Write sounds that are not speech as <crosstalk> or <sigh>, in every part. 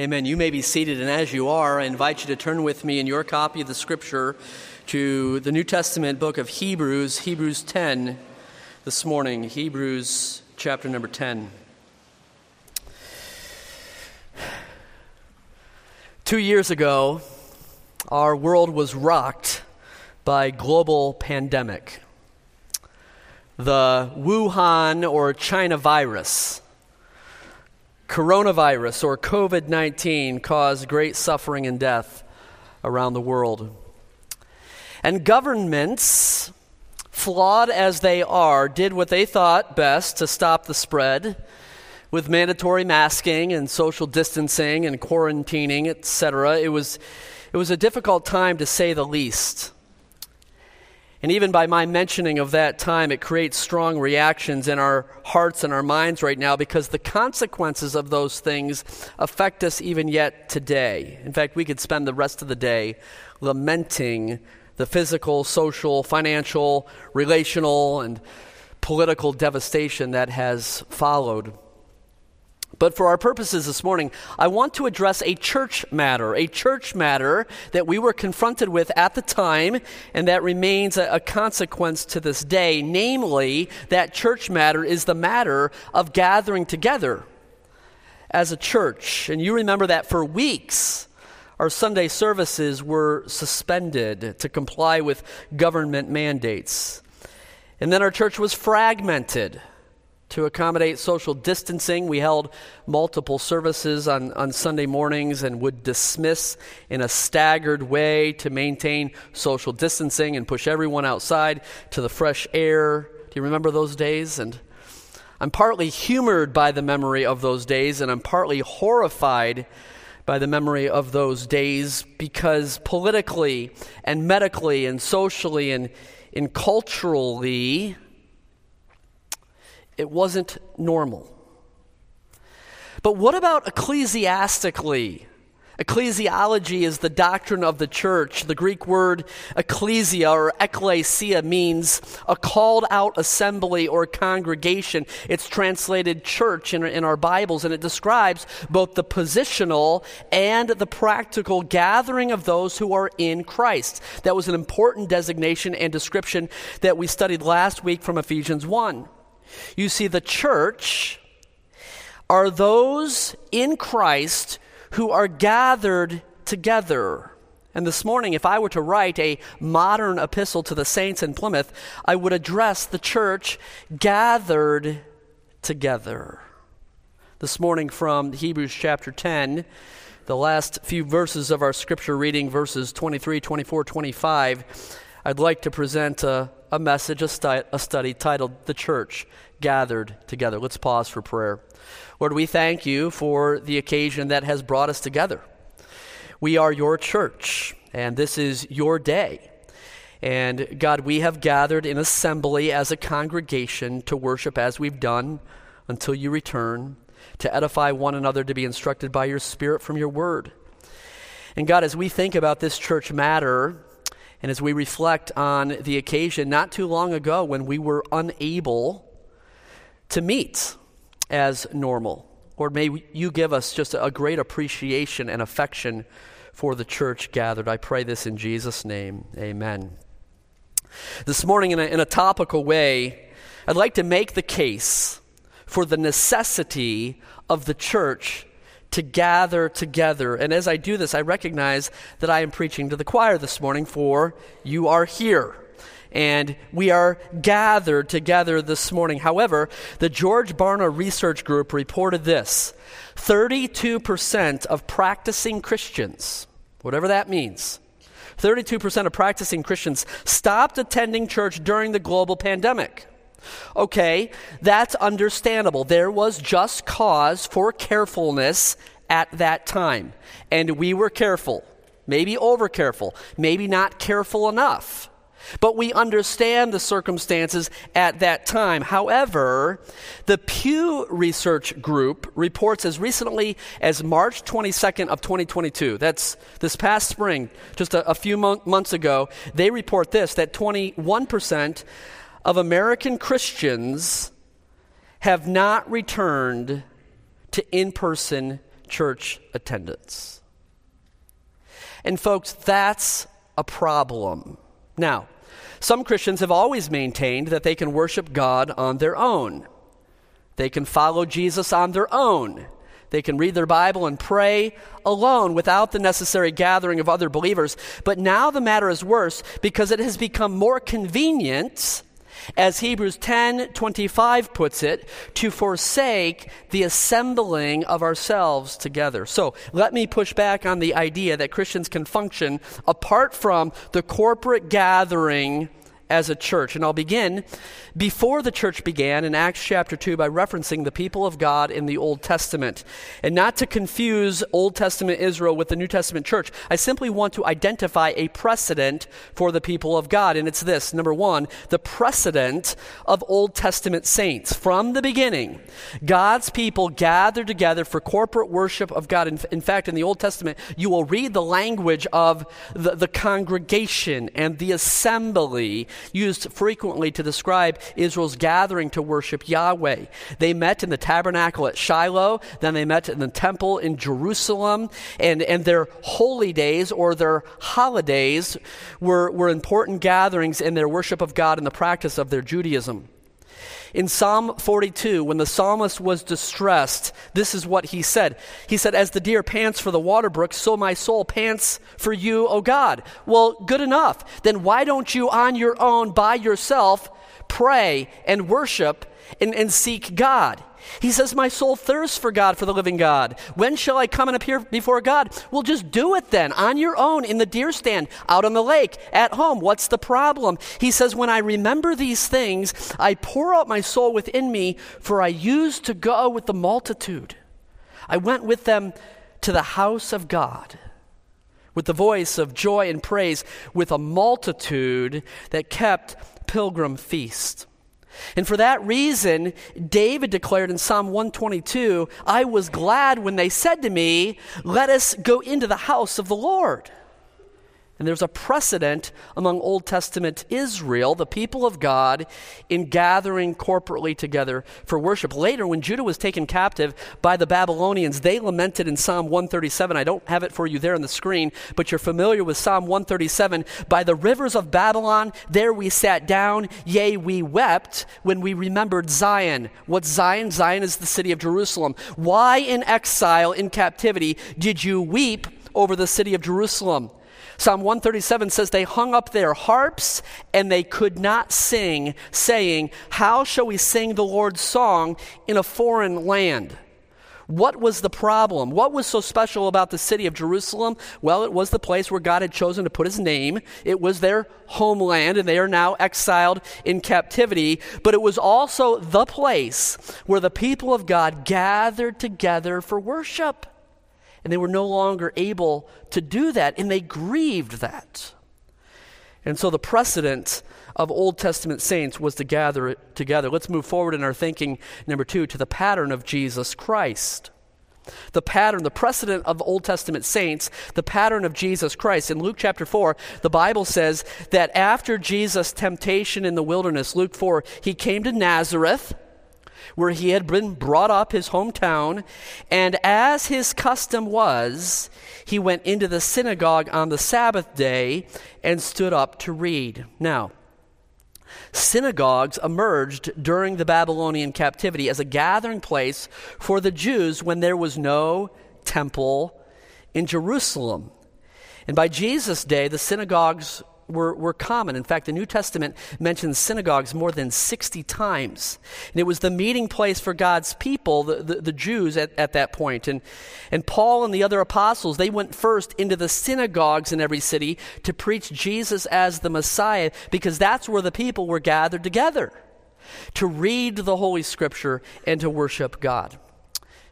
Amen. You may be seated, and as you are, I invite you to turn with me in your copy of the scripture to the New Testament book of Hebrews, Hebrews 10, this morning. Hebrews chapter number 10. Two years ago, our world was rocked by global pandemic. The Wuhan or China virus coronavirus or COVID 19 caused great suffering and death around the world. And governments, flawed as they are, did what they thought best to stop the spread with mandatory masking and social distancing and quarantining, etc. It was, it was a difficult time to say the least. And even by my mentioning of that time, it creates strong reactions in our hearts and our minds right now because the consequences of those things affect us even yet today. In fact, we could spend the rest of the day lamenting the physical, social, financial, relational, and political devastation that has followed. But for our purposes this morning, I want to address a church matter, a church matter that we were confronted with at the time and that remains a, a, consequence to this day. Namely, that church matter is the matter of gathering together as a church. And you remember that for weeks, our Sunday services were suspended to comply with government mandates. And then our church was fragmented to accommodate social distancing, we held multiple services on, on Sunday mornings and would dismiss in a staggered way to maintain social distancing and push everyone outside to the fresh air. Do you remember those days? And I'm partly humored by the memory of those days, and I'm partly horrified by the memory of those days because politically and medically and socially and, and culturally, it wasn't normal. But what about ecclesiastically? Ecclesiology is the doctrine of the church. The Greek word ecclesia or ecclesia means a called out assembly or congregation. It's translated church in, in our Bibles, and it describes both the positional and the practical gathering of those who are in Christ. That was an important designation and description that we studied last week from Ephesians 1. You see, the church are those in Christ who are gathered together. And this morning, if I were to write a modern epistle to the saints in Plymouth, I would address the church gathered together. This morning, from Hebrews chapter 10, the last few verses of our scripture reading, verses 23, 24, 25, I'd like to present a, a message, a, stu- a study titled The Church Gathered Together. Let's pause for prayer. Lord, we thank you for the occasion that has brought us together. We are your church, and this is your day. And God, we have gathered in assembly as a congregation to worship as we've done until you return, to edify one another, to be instructed by your Spirit from your word. And God, as we think about this church matter, and as we reflect on the occasion not too long ago when we were unable to meet as normal, Lord, may you give us just a great appreciation and affection for the church gathered. I pray this in Jesus' name. Amen. This morning, in a, in a topical way, I'd like to make the case for the necessity of the church to gather together. And as I do this, I recognize that I am preaching to the choir this morning, for you are here. And we are gathered together this morning. However, the George Barna Research Group reported this 32% of practicing Christians, whatever that means, 32% of practicing Christians stopped attending church during the global pandemic. Okay, that's understandable. There was just cause for carefulness at that time. And we were careful, maybe over careful, maybe not careful enough. But we understand the circumstances at that time. However, the Pew Research Group reports as recently as March 22nd of 2022, that's this past spring, just a, a few mo- months ago, they report this, that 21% of American Christians have not returned to in person church attendance. And, folks, that's a problem. Now, some Christians have always maintained that they can worship God on their own. They can follow Jesus on their own. They can read their Bible and pray alone without the necessary gathering of other believers. But now the matter is worse because it has become more convenient as Hebrews 10:25 puts it, to forsake the assembling of ourselves together. So, let me push back on the idea that Christians can function apart from the corporate gathering as a church. And I'll begin before the church began in Acts chapter 2 by referencing the people of God in the Old Testament. And not to confuse Old Testament Israel with the New Testament church, I simply want to identify a precedent for the people of God. And it's this number one, the precedent of Old Testament saints. From the beginning, God's people gathered together for corporate worship of God. In, in fact, in the Old Testament, you will read the language of the, the congregation and the assembly used frequently to describe Israel's gathering to worship Yahweh. They met in the tabernacle at Shiloh, then they met in the temple in Jerusalem, and, and their holy days or their holidays were, were important gatherings in their worship of God and the practice of their Judaism. In Psalm 42, when the psalmist was distressed, this is what he said. He said, As the deer pants for the water brook, so my soul pants for you, O God. Well, good enough. Then why don't you on your own, by yourself, pray and worship and, and seek God? He says, My soul thirsts for God, for the living God. When shall I come and appear before God? Well, just do it then, on your own, in the deer stand, out on the lake, at home. What's the problem? He says, When I remember these things, I pour out my soul within me, for I used to go with the multitude. I went with them to the house of God with the voice of joy and praise, with a multitude that kept pilgrim feast. And for that reason, David declared in Psalm 122 I was glad when they said to me, Let us go into the house of the Lord. And there's a precedent among Old Testament Israel, the people of God, in gathering corporately together for worship. Later, when Judah was taken captive by the Babylonians, they lamented in Psalm 137. I don't have it for you there on the screen, but you're familiar with Psalm 137. By the rivers of Babylon, there we sat down, yea, we wept when we remembered Zion. What's Zion? Zion is the city of Jerusalem. Why in exile, in captivity, did you weep over the city of Jerusalem? Psalm 137 says, They hung up their harps and they could not sing, saying, How shall we sing the Lord's song in a foreign land? What was the problem? What was so special about the city of Jerusalem? Well, it was the place where God had chosen to put his name. It was their homeland, and they are now exiled in captivity. But it was also the place where the people of God gathered together for worship. And they were no longer able to do that, and they grieved that. And so the precedent of Old Testament saints was to gather together. Let's move forward in our thinking, number two, to the pattern of Jesus Christ. The pattern, the precedent of Old Testament saints, the pattern of Jesus Christ. In Luke chapter 4, the Bible says that after Jesus' temptation in the wilderness, Luke 4, he came to Nazareth where he had been brought up, his hometown, and as his custom was, he went into the synagogue on the Sabbath day and stood up to read. Now, synagogues emerged during the Babylonian captivity as a gathering place for the Jews when there was no temple in Jerusalem. And by Jesus' day, the synagogues were, were common. In fact, the New Testament mentions synagogues more than 60 times. And it was the meeting place for God's people, the, the, the Jews, at, at that point. And, and Paul and the other apostles, they went first into the synagogues in every city to preach Jesus as the Messiah because that's where the people were gathered together to read the Holy Scripture and to worship God.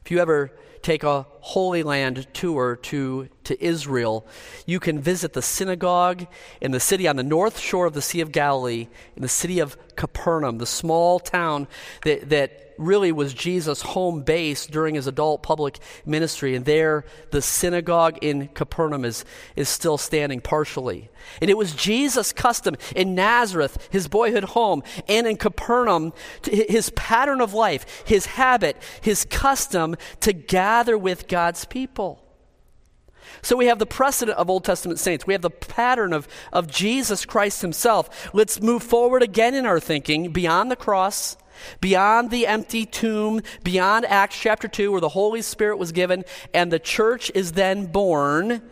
If you ever take a Holy Land tour to, to Israel, you can visit the synagogue in the city on the north shore of the Sea of Galilee, in the city of Capernaum, the small town that, that really was Jesus' home base during his adult public ministry. And there, the synagogue in Capernaum is, is still standing partially. And it was Jesus' custom in Nazareth, his boyhood home, and in Capernaum, his pattern of life, his habit, his custom to gather with God's people. So we have the precedent of Old Testament saints. We have the pattern of, of Jesus Christ himself. Let's move forward again in our thinking beyond the cross, beyond the empty tomb, beyond Acts chapter 2, where the Holy Spirit was given and the church is then born.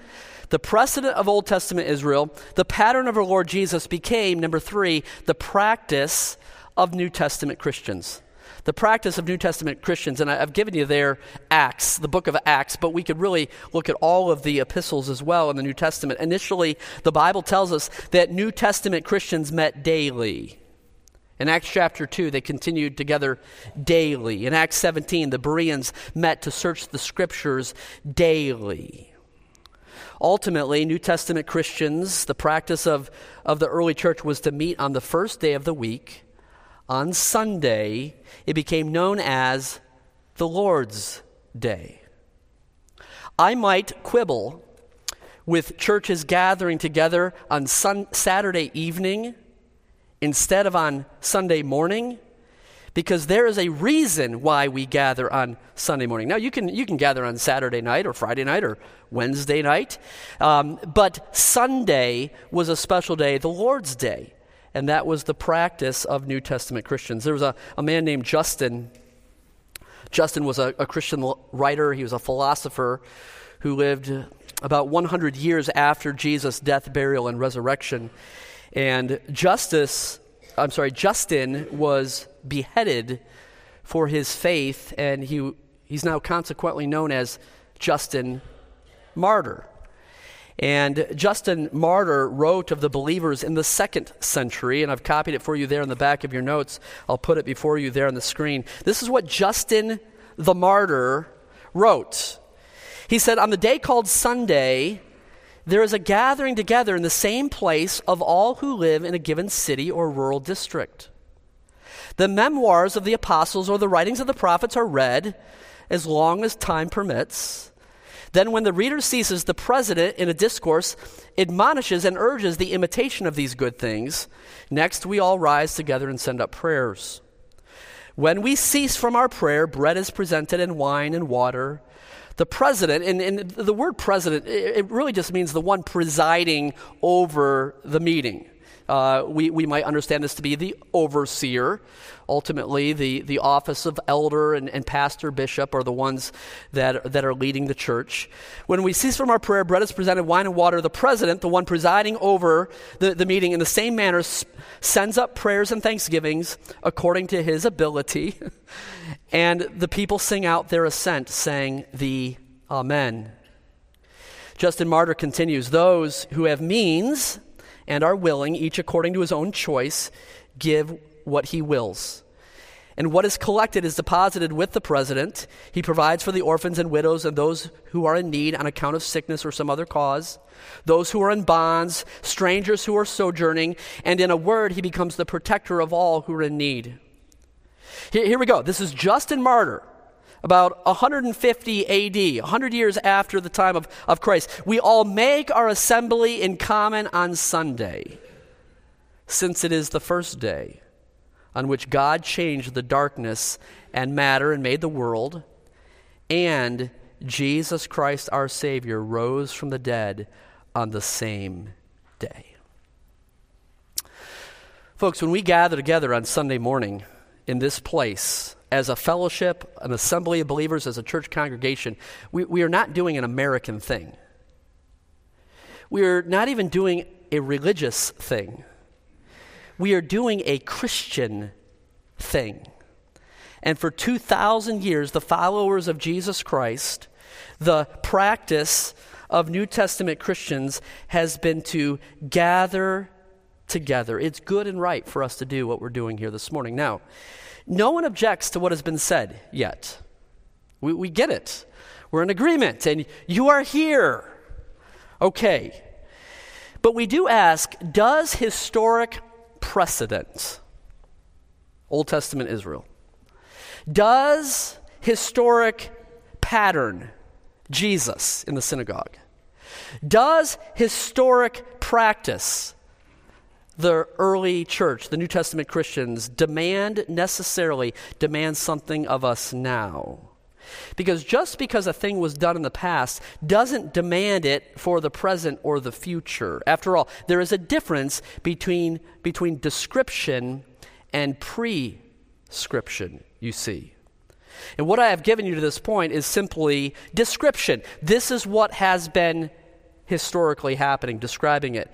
The precedent of Old Testament Israel, the pattern of our Lord Jesus became, number three, the practice of New Testament Christians the practice of New Testament Christians, and I've given you there Acts, the book of Acts, but we could really look at all of the epistles as well in the New Testament. Initially, the Bible tells us that New Testament Christians met daily. In Acts chapter 2, they continued together daily. In Acts 17, the Bereans met to search the scriptures daily. Ultimately, New Testament Christians, the practice of, of the early church was to meet on the first day of the week on Sunday, it became known as the Lord's Day. I might quibble with churches gathering together on sun- Saturday evening instead of on Sunday morning because there is a reason why we gather on Sunday morning. Now, you can, you can gather on Saturday night or Friday night or Wednesday night, um, but Sunday was a special day, the Lord's Day and that was the practice of New Testament Christians. There was a, a man named Justin. Justin was a, a Christian writer, he was a philosopher who lived about 100 years after Jesus' death, burial, and resurrection. And Justice, I'm sorry, Justin was beheaded for his faith, and he, he's now consequently known as Justin Martyr. And Justin Martyr wrote of the believers in the second century, and I've copied it for you there in the back of your notes. I'll put it before you there on the screen. This is what Justin the Martyr wrote. He said, On the day called Sunday, there is a gathering together in the same place of all who live in a given city or rural district. The memoirs of the apostles or the writings of the prophets are read as long as time permits. Then, when the reader ceases, the president, in a discourse, admonishes and urges the imitation of these good things. Next, we all rise together and send up prayers. When we cease from our prayer, bread is presented and wine and water. The president, and, and the word president, it really just means the one presiding over the meeting. Uh, we, we might understand this to be the overseer. Ultimately, the, the office of elder and, and pastor, bishop are the ones that, that are leading the church. When we cease from our prayer, bread is presented, wine and water. The president, the one presiding over the, the meeting, in the same manner, sends up prayers and thanksgivings according to his ability. <laughs> and the people sing out their assent, saying the Amen. Justin Martyr continues Those who have means and are willing, each according to his own choice, give what he wills. And what is collected is deposited with the president. He provides for the orphans and widows and those who are in need on account of sickness or some other cause, those who are in bonds, strangers who are sojourning, and in a word, he becomes the protector of all who are in need. Here, here we go. This is Justin Martyr about 150 AD, 100 years after the time of, of Christ. We all make our assembly in common on Sunday, since it is the first day on which God changed the darkness and matter and made the world, and Jesus Christ our Savior rose from the dead on the same day. Folks, when we gather together on Sunday morning in this place, as a fellowship, an assembly of believers, as a church congregation, we, we are not doing an American thing. We are not even doing a religious thing. We are doing a Christian thing. And for 2,000 years, the followers of Jesus Christ, the practice of New Testament Christians has been to gather together. It's good and right for us to do what we're doing here this morning. Now, no one objects to what has been said yet. We, we get it. We're in agreement, and you are here. Okay. But we do ask does historic precedent, Old Testament Israel, does historic pattern, Jesus in the synagogue, does historic practice, the early church, the New Testament Christians, demand necessarily demand something of us now. Because just because a thing was done in the past doesn't demand it for the present or the future. After all, there is a difference between, between description and prescription, you see. And what I have given you to this point is simply description. This is what has been historically happening, describing it.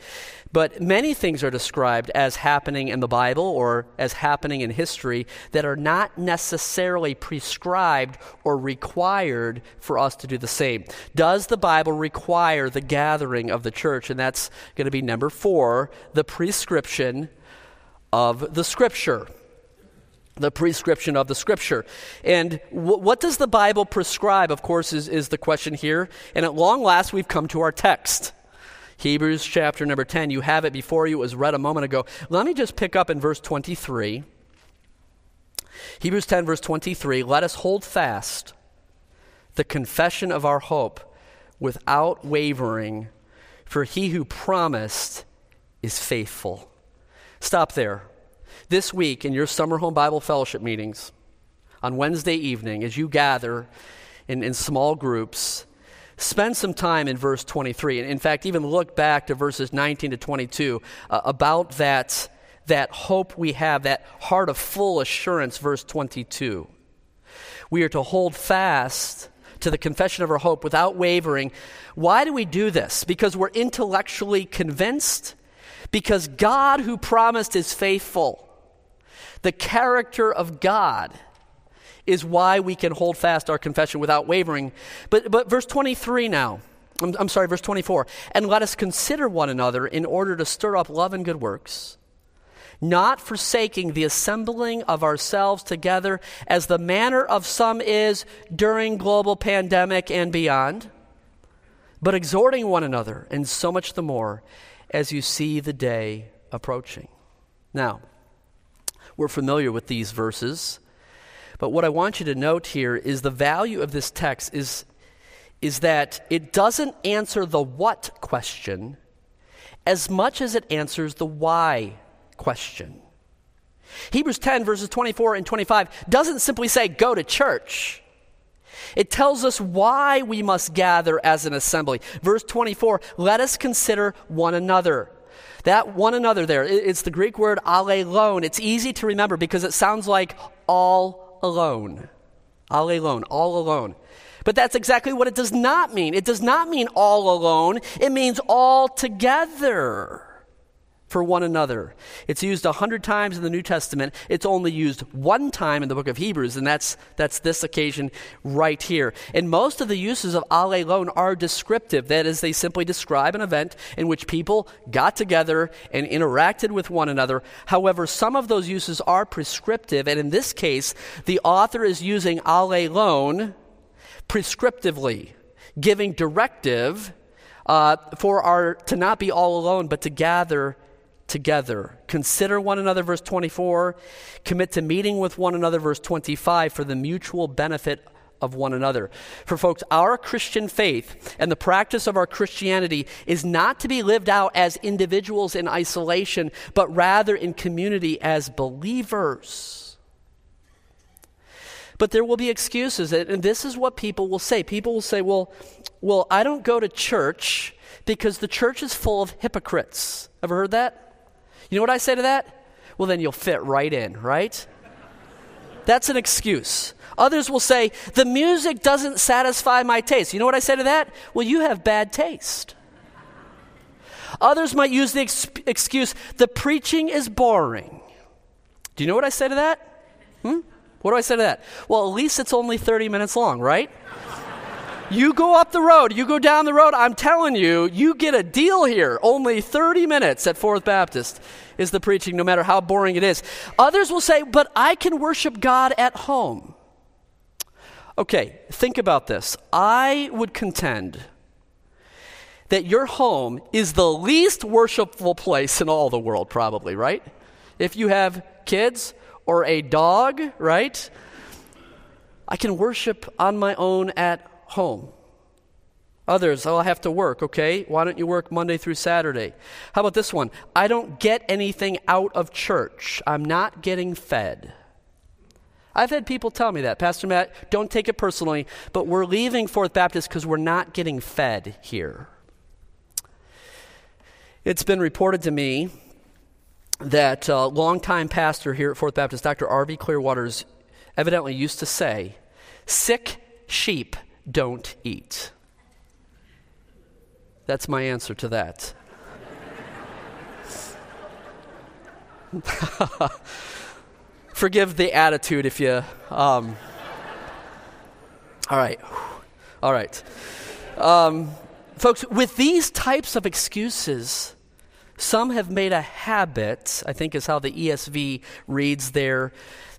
But many things are described as happening in the Bible or as happening in history that are not necessarily prescribed or required for us to do the same. Does the Bible require the gathering of the church? And that's going to be number four the prescription of the Scripture the prescription of the scripture. And w- what does the Bible prescribe, of course, is, is the question here. And at long last, we've come to our text. Hebrews chapter number 10. You have it before you. It was read a moment ago. Let me just pick up in verse 23. Hebrews 10, verse 23. Let us hold fast the confession of our hope without wavering, for he who promised is faithful. Stop there this week in your summer home Bible fellowship meetings on Wednesday evening, as you gather in, in small groups, spend some time in verse 23. And in fact, even look back to verses 19 to 22 uh, about that, that hope we have, that heart of full assurance, verse 22. We are to hold fast to the confession of our hope without wavering. Why do we do this? Because we're intellectually convinced? Because God, who promised, is faithful. The character of God is why we can hold fast our confession without wavering. But, but verse 23 now. I'm, I'm sorry, verse 24. And let us consider one another in order to stir up love and good works, not forsaking the assembling of ourselves together as the manner of some is during global pandemic and beyond, but exhorting one another, and so much the more as you see the day approaching. Now, we're familiar with these verses. But what I want you to note here is the value of this text is, is that it doesn't answer the what question as much as it answers the why question. Hebrews 10, verses 24 and 25, doesn't simply say, go to church. It tells us why we must gather as an assembly. Verse 24, let us consider one another. That one another there, it's the Greek word allelon. It's easy to remember because it sounds like all alone. Allelon, all alone. But that's exactly what it does not mean. It does not mean all alone, it means all together for one another. It's used a hundred times in the New Testament. It's only used one time in the book of Hebrews, and that's, that's this occasion right here. And most of the uses of allelon are descriptive. That is, they simply describe an event in which people got together and interacted with one another. However, some of those uses are prescriptive, and in this case, the author is using allelon prescriptively, giving directive uh, for our to not be all alone, but to gather together. Consider one another, verse 24. Commit to meeting with one another, verse 25, for the mutual benefit of one another. For folks, our Christian faith and the practice of our Christianity is not to be lived out as individuals in isolation, but rather in community as believers. But there will be excuses, and this is what people will say. People will say, well, well, I don't go to church because the church is full of hypocrites. Ever heard that? You know what I say to that? Well, then you'll fit right in, right? That's an excuse. Others will say, the music doesn't satisfy my taste. You know what I say to that? Well, you have bad taste. Others might use the ex- excuse, the preaching is boring. Do you know what I say to that? Hmm? What do I say to that? Well, at least it's only 30 minutes long, right? You go up the road, you go down the road, I'm telling you, you get a deal here. Only 30 minutes at Fourth Baptist is the preaching, no matter how boring it is. Others will say, but I can worship God at home. Okay, think about this. I would contend that your home is the least worshipful place in all the world, probably, right? If you have kids or a dog, right? I can worship on my own at home. Others, oh, I have to work, okay? Why don't you work Monday through Saturday? How about this one? I don't get anything out of church. I'm not getting fed. I've had people tell me that. Pastor Matt, don't take it personally, but we're leaving Fourth Baptist because we're not getting fed here. It's been reported to me that a longtime pastor here at Fourth Baptist, Dr. R.V. Clearwaters, evidently used to say, Sick sheep don't eat. That's my answer to that. <laughs> Forgive the attitude if you. Um, all right. All right. Um, folks, with these types of excuses, some have made a habit, I think is how the ESV reads there,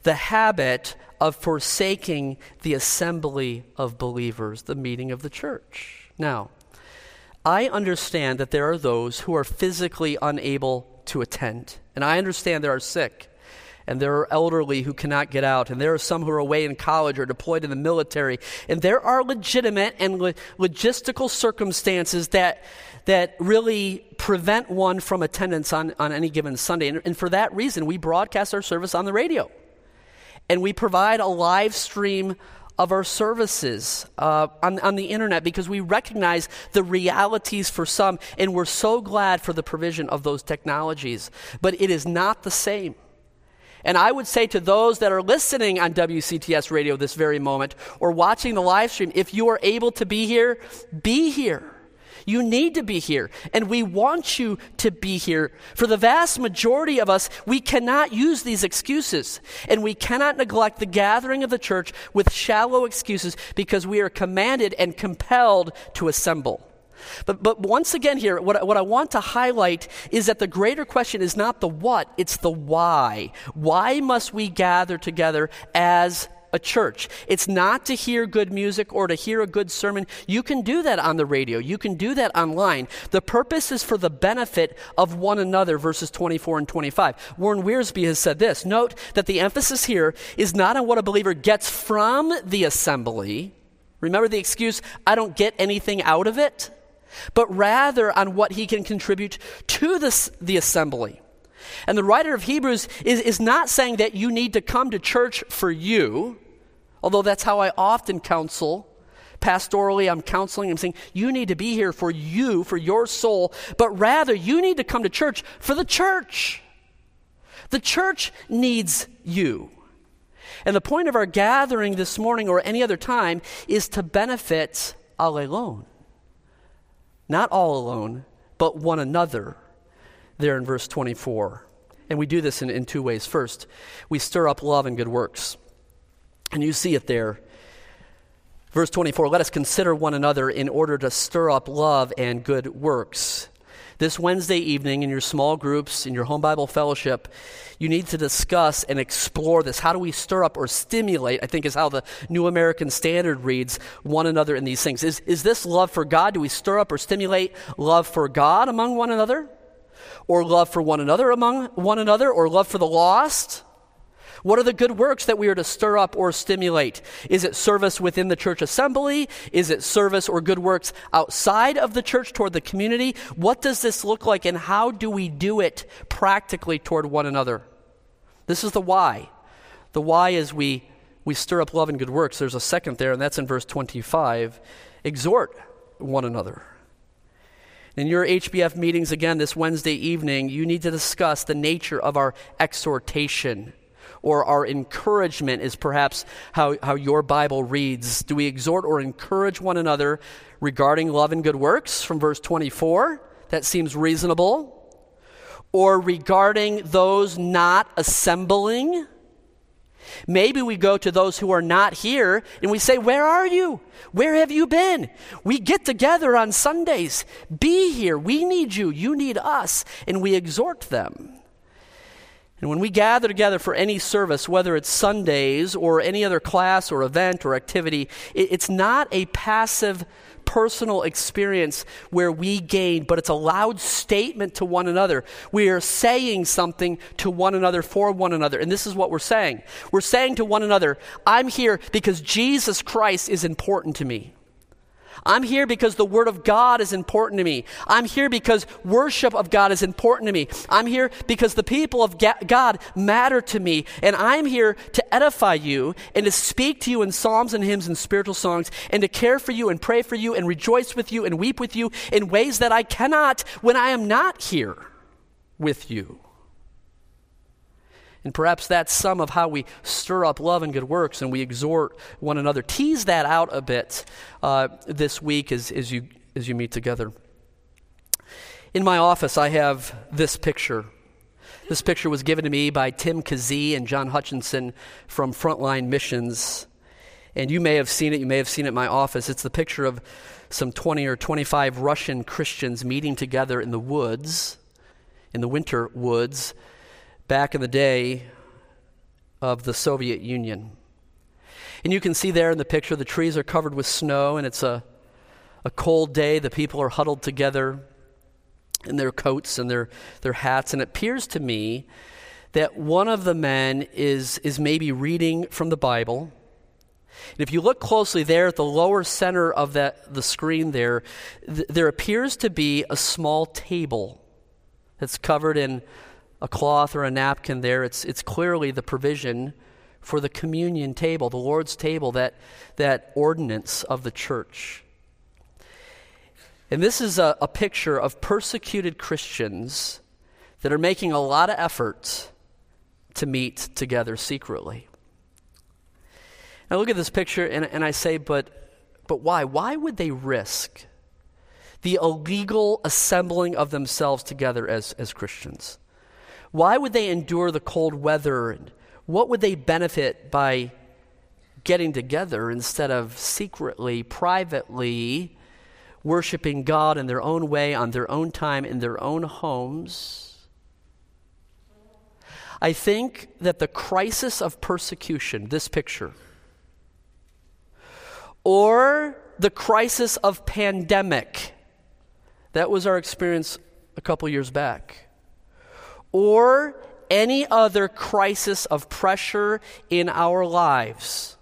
the habit of forsaking the assembly of believers, the meeting of the church. Now, I understand that there are those who are physically unable to attend, and I understand there are sick and there are elderly who cannot get out, and there are some who are away in college or deployed in the military, and there are legitimate and lo- logistical circumstances that that really prevent one from attendance on, on any given Sunday. And, and for that reason, we broadcast our service on the radio. And we provide a live stream of our services uh, on, on the internet because we recognize the realities for some, and we're so glad for the provision of those technologies. But it is not the same and I would say to those that are listening on WCTS radio this very moment or watching the live stream, if you are able to be here, be here. You need to be here, and we want you to be here. For the vast majority of us, we cannot use these excuses, and we cannot neglect the gathering of the church with shallow excuses because we are commanded and compelled to assemble. But, but once again, here, what, what I want to highlight is that the greater question is not the what, it's the why. Why must we gather together as a church. It's not to hear good music or to hear a good sermon. You can do that on the radio, you can do that online. The purpose is for the benefit of one another, verses 24 and 25. Warren Wiersbe has said this Note that the emphasis here is not on what a believer gets from the assembly. Remember the excuse, I don't get anything out of it? but rather on what he can contribute to this, the assembly. And the writer of Hebrews is, is not saying that you need to come to church for you, although that's how I often counsel. Pastorally, I'm counseling, I'm saying you need to be here for you, for your soul, but rather you need to come to church for the church. The church needs you. And the point of our gathering this morning or any other time is to benefit all alone not all alone, but one another, there in verse 24. And we do this in, in two ways. First, we stir up love and good works. And you see it there. Verse 24 let us consider one another in order to stir up love and good works this Wednesday evening in your small groups, in your home Bible fellowship, you need to discuss and explore this. How do we stir up or stimulate, I think is how the New American Standard reads, one another in these things? Is, is this love for God? Do we stir up or stimulate love for God among one another? Or love for one another among one another? Or love for the lost? What are the good works that we are to stir up or stimulate? Is it service within the church assembly? Is it service or good works outside of the church toward the community? What does this look like and how do we do it practically toward one another? This is the why. The why is we, we stir up love and good works. There's a second there, and that's in verse 25. Exhort one another. In your HBF meetings again this Wednesday evening, you need to discuss the nature of our exhortation or our encouragement is perhaps how, how your Bible reads. Do we exhort or encourage one another regarding love and good works from verse 24? That seems reasonable. Or regarding those not assembling? Maybe we go to those who are not here and we say, Where are you? Where have you been? We get together on Sundays. Be here. We need you. You need us. And we exhort them. And when we gather together for any service, whether it's Sundays or any other class or event or activity, it's not a passive personal experience where we gain, but it's a loud statement to one another. We are saying something to one another for one another. And this is what we're saying. We're saying to one another, I'm here because Jesus Christ is important to me. I'm here because the Word of God is important to me. I'm here because worship of God is important to me. I'm here because the people of God matter to me. And I'm here to edify you and to speak to you in psalms and hymns and spiritual songs and to care for you and pray for you and rejoice with you and weep with you in ways that I cannot when I am not here with you. And perhaps that's some of how we stir up love and good works and we exhort one another. Tease that out a bit uh, this week as, as, you, as you meet together. In my office, I have this picture. This picture was given to me by Tim Kazee and John Hutchinson from Frontline Missions. And you may have seen it. You may have seen it in my office. It's the picture of some 20 or 25 Russian Christians meeting together in the woods, in the winter woods, back in the day of the Soviet Union. And you can see there in the picture the trees are covered with snow, and it's a, a cold day. The people are huddled together in their coats and their, their hats. And it appears to me that one of the men is, is maybe reading from the Bible. And if you look closely there at the lower center of that, the screen there, th- there appears to be a small table that's covered in a cloth or a napkin there. It's, it's clearly the provision for the communion table, the Lord's table, that, that ordinance of the church. And this is a, a picture of persecuted Christians that are making a lot of effort to meet together secretly. Now look at this picture and, and I say, but, but why? Why would they risk the illegal assembling of themselves together as, as Christians? Why would they endure the cold weather? And what would they benefit by getting together instead of secretly, privately worshiping God in their own way, on their own time, in their own homes? I think that the crisis of persecution, this picture, or the crisis of pandemic, that was our experience a couple years back or any other crisis of pressure in our lives.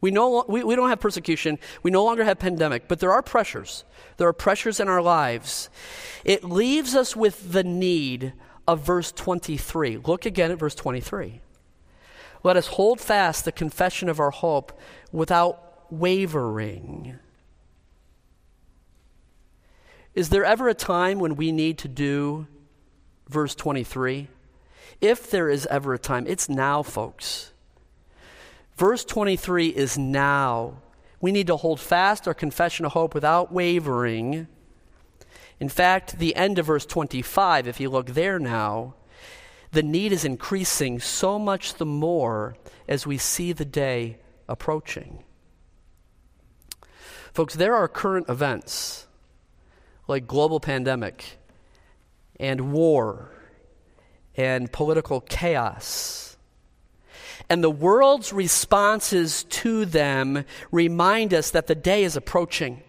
We, no, we, we don't have persecution. We no longer have pandemic, but there are pressures. There are pressures in our lives. It leaves us with the need of verse 23. Look again at verse 23. Let us hold fast the confession of our hope without wavering. Is there ever a time when we need to do verse 23. If there is ever a time, it's now, folks. Verse 23 is now. We need to hold fast our confession of hope without wavering. In fact, the end of verse 25, if you look there now, the need is increasing so much the more as we see the day approaching. Folks, there are current events like global pandemic and war and political chaos. And the world's responses to them remind us that the day is approaching.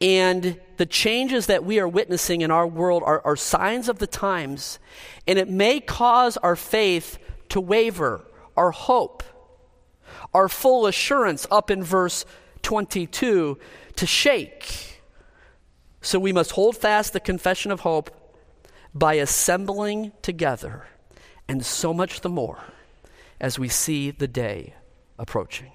And the changes that we are witnessing in our world are, are, signs of the times, and it may cause our faith to waver, our hope, our full assurance, up in verse 22, to shake. So we must hold fast the confession of hope by assembling together, and so much the more as we see the day approaching.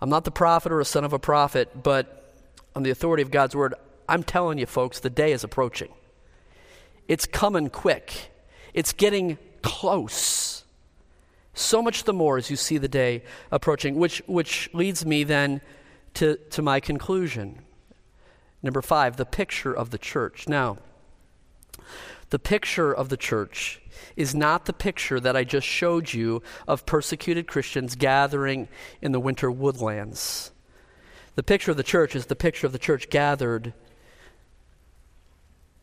I'm not the prophet or a son of a prophet, but on the authority of God's word, I'm telling you, folks, the day is approaching. It's coming quick, it's getting close. So much the more as you see the day approaching, which, which leads me then to, to my conclusion. Number five, the picture of the church. Now, the picture of the church is not the picture that I just showed you of persecuted Christians gathering in the winter woodlands. The picture of the church is the picture of the church gathered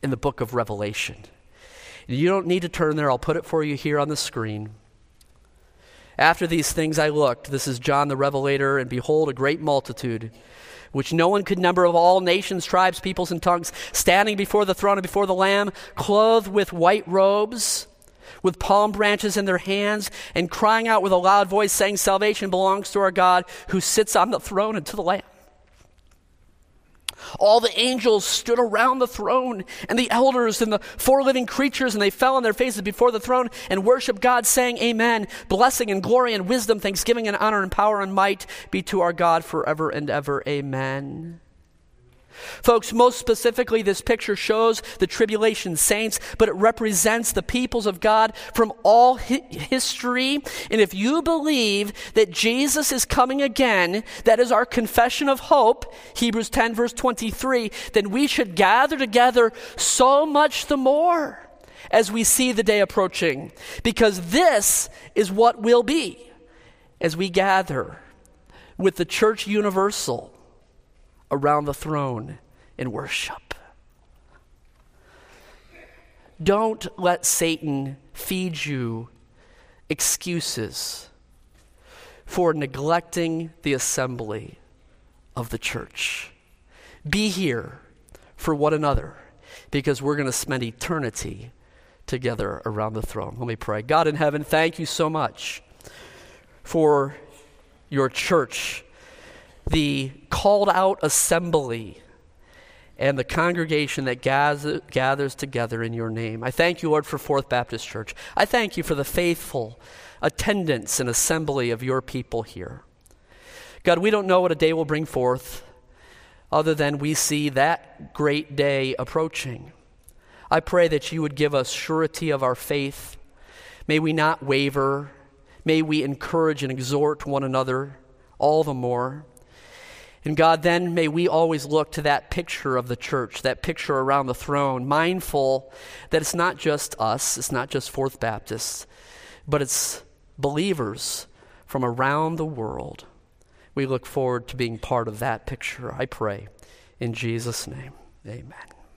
in the book of Revelation. You don't need to turn there, I'll put it for you here on the screen. After these things I looked, this is John the Revelator, and behold, a great multitude which no one could number of all nations, tribes, peoples, and tongues, standing before the throne and before the Lamb, clothed with white robes, with palm branches in their hands and crying out with a loud voice, saying, Salvation belongs to our God who sits on the throne and to the Lamb. All the angels stood around the throne, and the elders and the four living creatures, and they fell on their faces before the throne and worshiped God, saying, Amen. Blessing and glory and wisdom, thanksgiving and honor and power and might be to our God forever and ever. Amen. Folks, most specifically, this picture shows the tribulation saints, but it represents the peoples of God from all hi- history. And if you believe that Jesus is coming again, that is our confession of hope, Hebrews 10, verse 23, then we should gather together so much the more as we see the day approaching, because this is what will be as we gather with the church universal around the throne in worship. Don't let Satan feed you excuses for neglecting the assembly of the church. Be here for one another because we're going to spend eternity together around the throne. Let me pray. God in heaven, thank you so much for your church the called out assembly and the congregation that gather, gathers together in your name. I thank you, Lord, for Fourth Baptist Church. I thank you for the faithful attendance and assembly of your people here. God, we don't know what a day will bring forth other than we see that great day approaching. I pray that you would give us surety of our faith. May we not waver. May we encourage and exhort one another all the more. And God, then may we always look to that picture of the church, that picture around the throne, mindful that it's not just us, it's not just Fourth Baptists, but it's believers from around the world. We look forward to being part of that picture, I pray. In Jesus' name, amen.